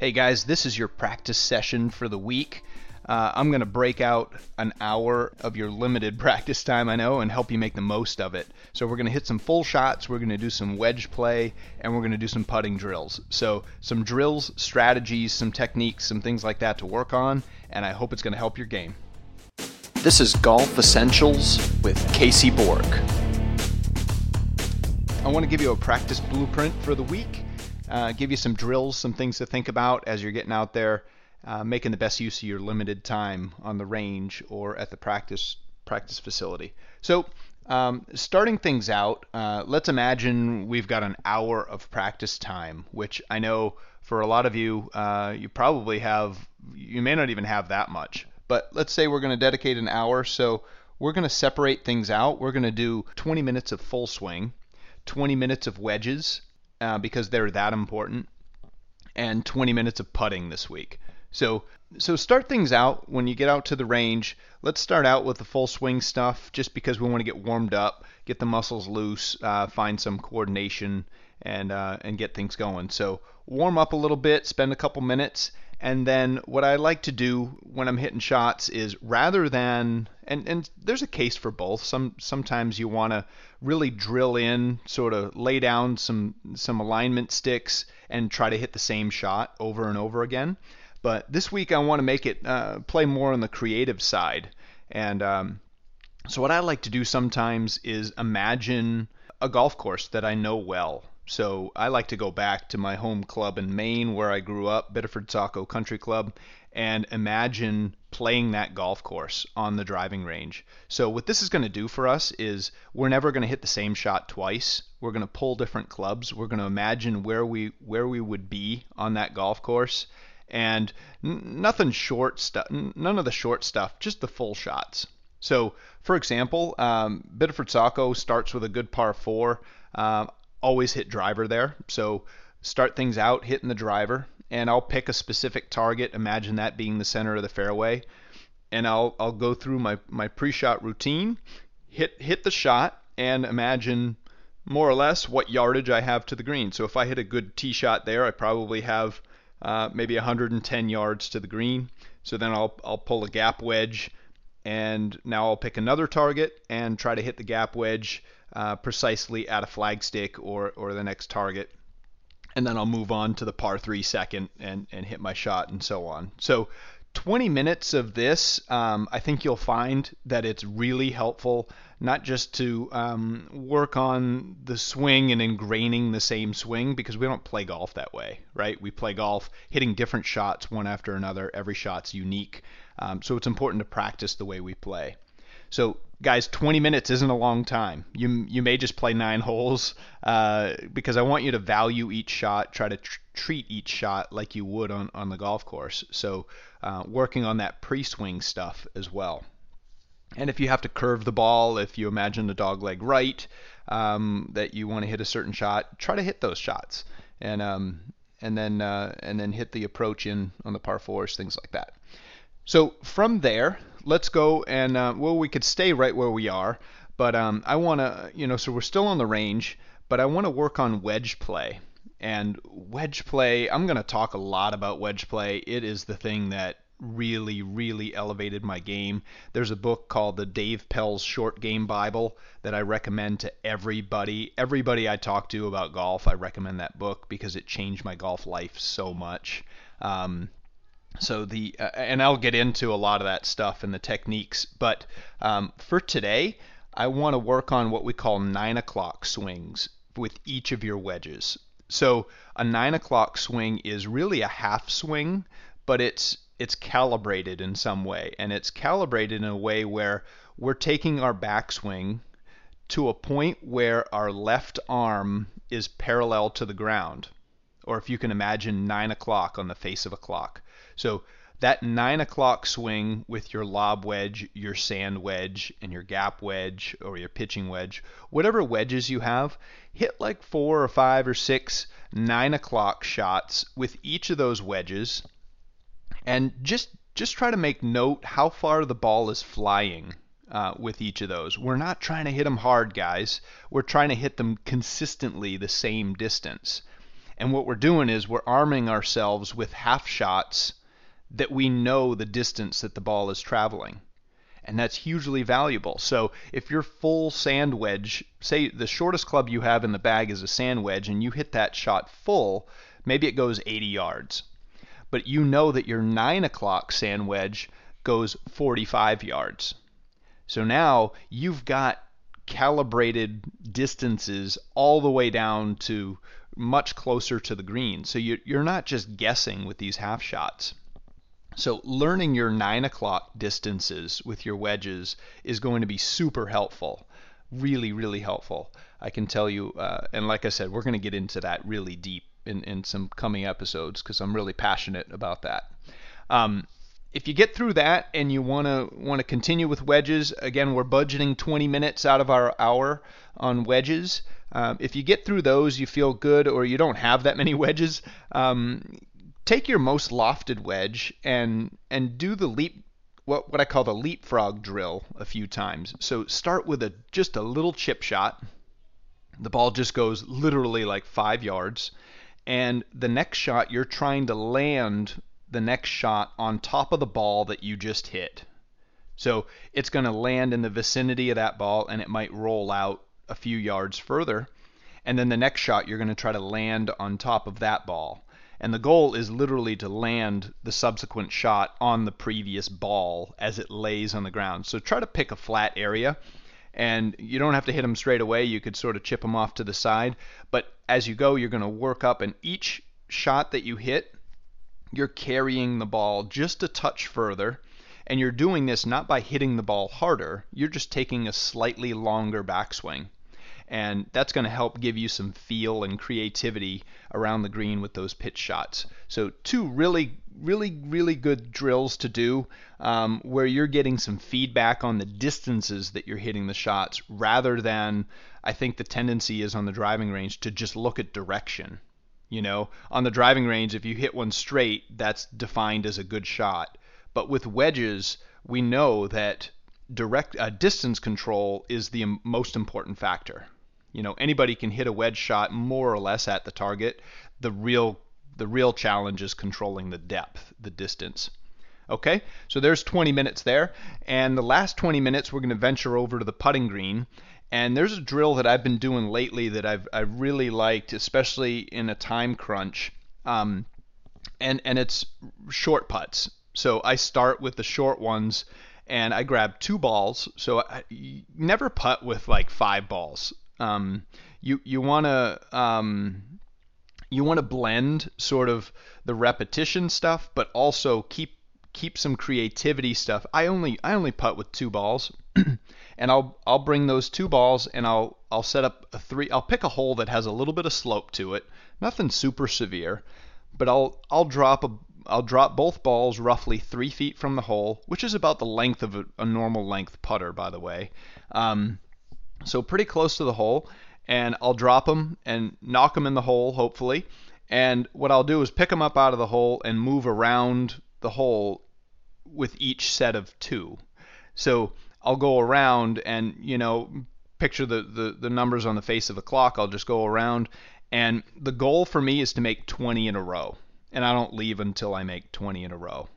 Hey guys, this is your practice session for the week. Uh, I'm going to break out an hour of your limited practice time, I know, and help you make the most of it. So, we're going to hit some full shots, we're going to do some wedge play, and we're going to do some putting drills. So, some drills, strategies, some techniques, some things like that to work on, and I hope it's going to help your game. This is Golf Essentials with Casey Borg. I want to give you a practice blueprint for the week, uh, give you some drills, some things to think about as you're getting out there uh, making the best use of your limited time on the range or at the practice practice facility. So, um, starting things out, uh, let's imagine we've got an hour of practice time, which I know for a lot of you, uh, you probably have, you may not even have that much. But let's say we're going to dedicate an hour, so we're going to separate things out. We're going to do 20 minutes of full swing, 20 minutes of wedges, uh, because they're that important, and 20 minutes of putting this week. So so start things out when you get out to the range. Let's start out with the full swing stuff, just because we want to get warmed up, get the muscles loose, uh, find some coordination, and uh, and get things going. So warm up a little bit, spend a couple minutes, and then what I like to do when I'm hitting shots is rather than and and there's a case for both. Some sometimes you want to really drill in, sort of lay down some some alignment sticks and try to hit the same shot over and over again. But this week I want to make it uh, play more on the creative side. And um, so what I like to do sometimes is imagine a golf course that I know well. So I like to go back to my home club in Maine where I grew up, Biddeford Saco Country Club, and imagine playing that golf course on the driving range. So what this is going to do for us is we're never going to hit the same shot twice. We're going to pull different clubs. We're going to imagine where we where we would be on that golf course and n- nothing short stuff, none of the short stuff, just the full shots. So, for example, um, Biddeford Saco starts with a good par four. Uh, always hit driver there. So, start things out hitting the driver, and I'll pick a specific target. Imagine that being the center of the fairway, and I'll I'll go through my my pre-shot routine, hit hit the shot, and imagine more or less what yardage I have to the green. So if I hit a good tee shot there, I probably have uh, maybe 110 yards to the green. So then I'll, I'll pull a gap wedge, and now I'll pick another target and try to hit the gap wedge uh, precisely at a flagstick or, or the next target. And then I'll move on to the par three second and, and hit my shot and so on. So 20 minutes of this, um, I think you'll find that it's really helpful not just to um, work on the swing and ingraining the same swing because we don't play golf that way, right? We play golf hitting different shots one after another. Every shot's unique. Um, so it's important to practice the way we play. So, guys, 20 minutes isn't a long time. You you may just play nine holes uh, because I want you to value each shot, try to tr- treat each shot like you would on on the golf course. So, uh, working on that pre-swing stuff as well. And if you have to curve the ball, if you imagine the dog leg right, um, that you want to hit a certain shot, try to hit those shots, and um, and then uh, and then hit the approach in on the par fours, things like that. So from there, let's go and uh, well, we could stay right where we are, but um, I want to, you know, so we're still on the range, but I want to work on wedge play. And wedge play, I'm going to talk a lot about wedge play. It is the thing that really, really elevated my game. There's a book called the Dave Pelz Short Game Bible that I recommend to everybody. Everybody I talk to about golf, I recommend that book because it changed my golf life so much. Um, so the uh, and I'll get into a lot of that stuff and the techniques, but um, for today, I want to work on what we call nine o'clock swings with each of your wedges. So a nine o'clock swing is really a half swing, but it's it's calibrated in some way, and it's calibrated in a way where we're taking our backswing to a point where our left arm is parallel to the ground, or if you can imagine nine o'clock on the face of a clock. So that nine o'clock swing with your lob wedge, your sand wedge, and your gap wedge or your pitching wedge, whatever wedges you have, hit like four or five or six nine o'clock shots with each of those wedges and just just try to make note how far the ball is flying uh, with each of those. We're not trying to hit them hard, guys. We're trying to hit them consistently the same distance. And what we're doing is we're arming ourselves with half shots that we know the distance that the ball is traveling. And that's hugely valuable. So if your full sand wedge, say the shortest club you have in the bag is a sand wedge, and you hit that shot full, maybe it goes 80 yards. But you know that your 9 o'clock sand wedge goes 45 yards. So now you've got calibrated distances all the way down to much closer to the green. So you're not just guessing with these half shots. So learning your nine o'clock distances with your wedges is going to be super helpful. Really, really helpful. I can tell you, uh, and like I said, we're going to get into that really deep in, in some coming episodes because I'm really passionate about that. Um, if you get through that and you want to want to continue with wedges, again, we're budgeting 20 minutes out of our hour on wedges. Um, if you get through those, you feel good, or you don't have that many wedges, um, take your most lofted wedge and and do the leap what what I call the leapfrog drill a few times. So start with a just a little chip shot. The ball just goes literally like five yards, and the next shot you're trying to land the next shot on top of the ball that you just hit. So it's going to land in the vicinity of that ball and it might roll out a few yards further. And then the next shot, you're going to try to land on top of that ball. And the goal is literally to land the subsequent shot on the previous ball as it lays on the ground. So try to pick a flat area. And you don't have to hit them straight away. You could sort of chip them off to the side. But as you go, you're going to work up, and each shot that you hit you're carrying the ball just a touch further. And you're doing this not by hitting the ball harder, you're just taking a slightly longer backswing. And that's going to help give you some feel and creativity around the green with those pitch shots. So, two really, really, really good drills to do um, where you're getting some feedback on the distances that you're hitting the shots rather than I think the tendency is on the driving range to just look at direction you know, on the driving range, if you hit one straight, that's defined as a good shot. But with wedges, we know that direct uh, distance control is the most important factor. You know, anybody can hit a wedge shot more or less at the target. The real the real challenge is controlling the depth, the distance. Okay, so there's 20 minutes there, and the last 20 minutes we're going to venture over to the putting green, and there's a drill that I've been doing lately that I've I really liked, especially in a time crunch. Um, and and it's short putts. So I start with the short ones, and I grab two balls. So I never putt with like five balls. Um, you you want to um, you want to blend sort of the repetition stuff, but also keep keep some creativity stuff. I only I only putt with two balls. and I'll I'll bring those two balls and I'll I'll set up a three I'll pick a hole that has a little bit of slope to it, nothing super severe, but I'll I'll drop a I'll drop both balls roughly three feet from the hole, which is about the length of a, a normal length putter, by the way. Um, so pretty close to the hole, and I'll drop them and knock them in the hole, hopefully. And what I'll do is pick them up out of the hole and move around the hole with each set of two. So I'll go around and you know picture the, the the numbers on the face of the clock. I'll just go around, and the goal for me is to make 20 in a row, and I don't leave until I make 20 in a row.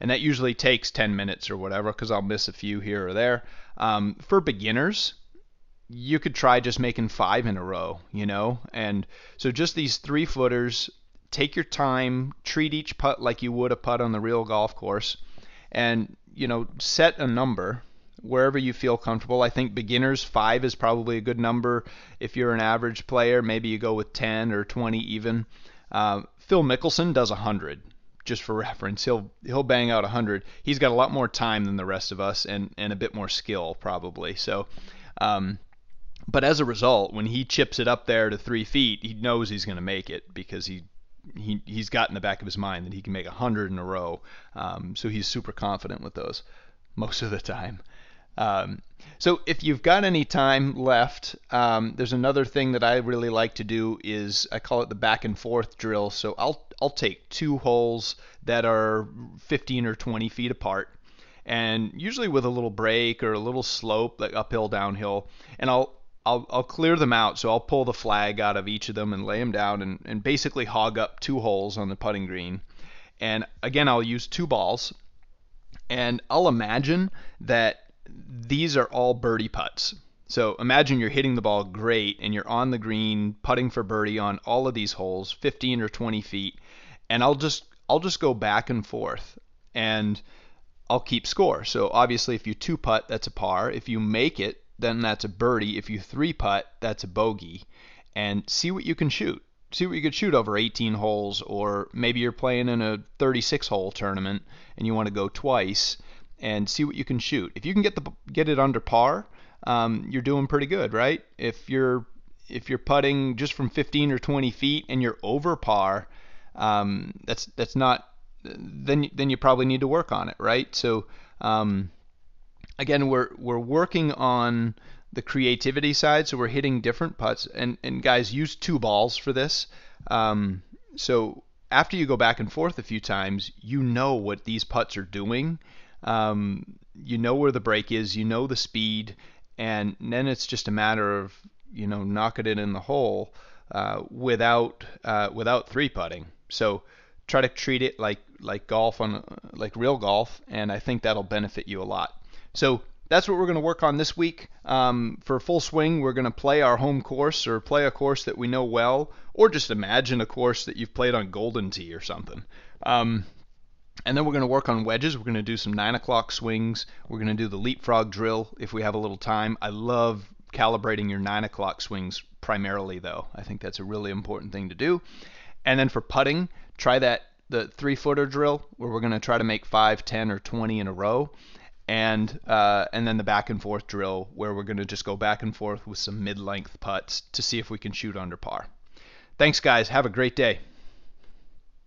And that usually takes 10 minutes or whatever because I'll miss a few here or there. Um, for beginners, you could try just making five in a row, you know? And so just these three footers, take your time, treat each putt like you would a putt on the real golf course, and, you know, set a number wherever you feel comfortable. I think beginners, five is probably a good number. If you're an average player, maybe you go with 10 or 20 even. Uh, Phil Mickelson does 100. Just for reference, he'll he'll bang out 100. He's got a lot more time than the rest of us, and and a bit more skill probably. So, um, but as a result, when he chips it up there to three feet, he knows he's going to make it because he he he's got in the back of his mind that he can make a 100 in a row. Um, so he's super confident with those most of the time. Um, so if you've got any time left, um, there's another thing that I really like to do is I call it the back and forth drill. So I'll I'll take two holes that are 15 or 20 feet apart, and usually with a little break or a little slope, like uphill downhill, and I'll I'll, I'll clear them out. So I'll pull the flag out of each of them and lay them down and, and basically hog up two holes on the putting green. And again, I'll use two balls. And I'll imagine that these are all birdie putts. So imagine you're hitting the ball great and you're on the green putting for birdie on all of these holes, 15 or 20 feet, and I'll just I'll just go back and forth and I'll keep score. So obviously if you two putt, that's a par. If you make it, then that's a birdie. If you three putt, that's a bogey. And see what you can shoot. See what you could shoot over 18 holes, or maybe you're playing in a 36 hole tournament and you want to go twice and see what you can shoot. If you can get the get it under par, um, you're doing pretty good, right? If you're if you're putting just from 15 or 20 feet and you're over par, um, that's that's not then then you probably need to work on it, right? So um, again, we're we're working on the creativity side, so we're hitting different putts. And and guys, use two balls for this. Um, so after you go back and forth a few times, you know what these putts are doing. Um, you know where the break is, you know the speed, and then it's just a matter of you know knocking it in the hole uh, without uh, without three putting. So try to treat it like like golf on like real golf, and I think that'll benefit you a lot. So that's what we're going to work on this week. Um, for full swing, we're going to play our home course or play a course that we know well, or just imagine a course that you've played on Golden Tee or something. Um, and then we're going to work on wedges. We're going to do some nine o'clock swings. We're going to do the leapfrog drill if we have a little time. I love calibrating your nine o'clock swings primarily, though. I think that's a really important thing to do. And then for putting, try that the three footer drill where we're going to try to make five, ten, or 20 in a row. And uh, and then the back and forth drill where we're going to just go back and forth with some mid length putts to see if we can shoot under par. Thanks, guys. Have a great day.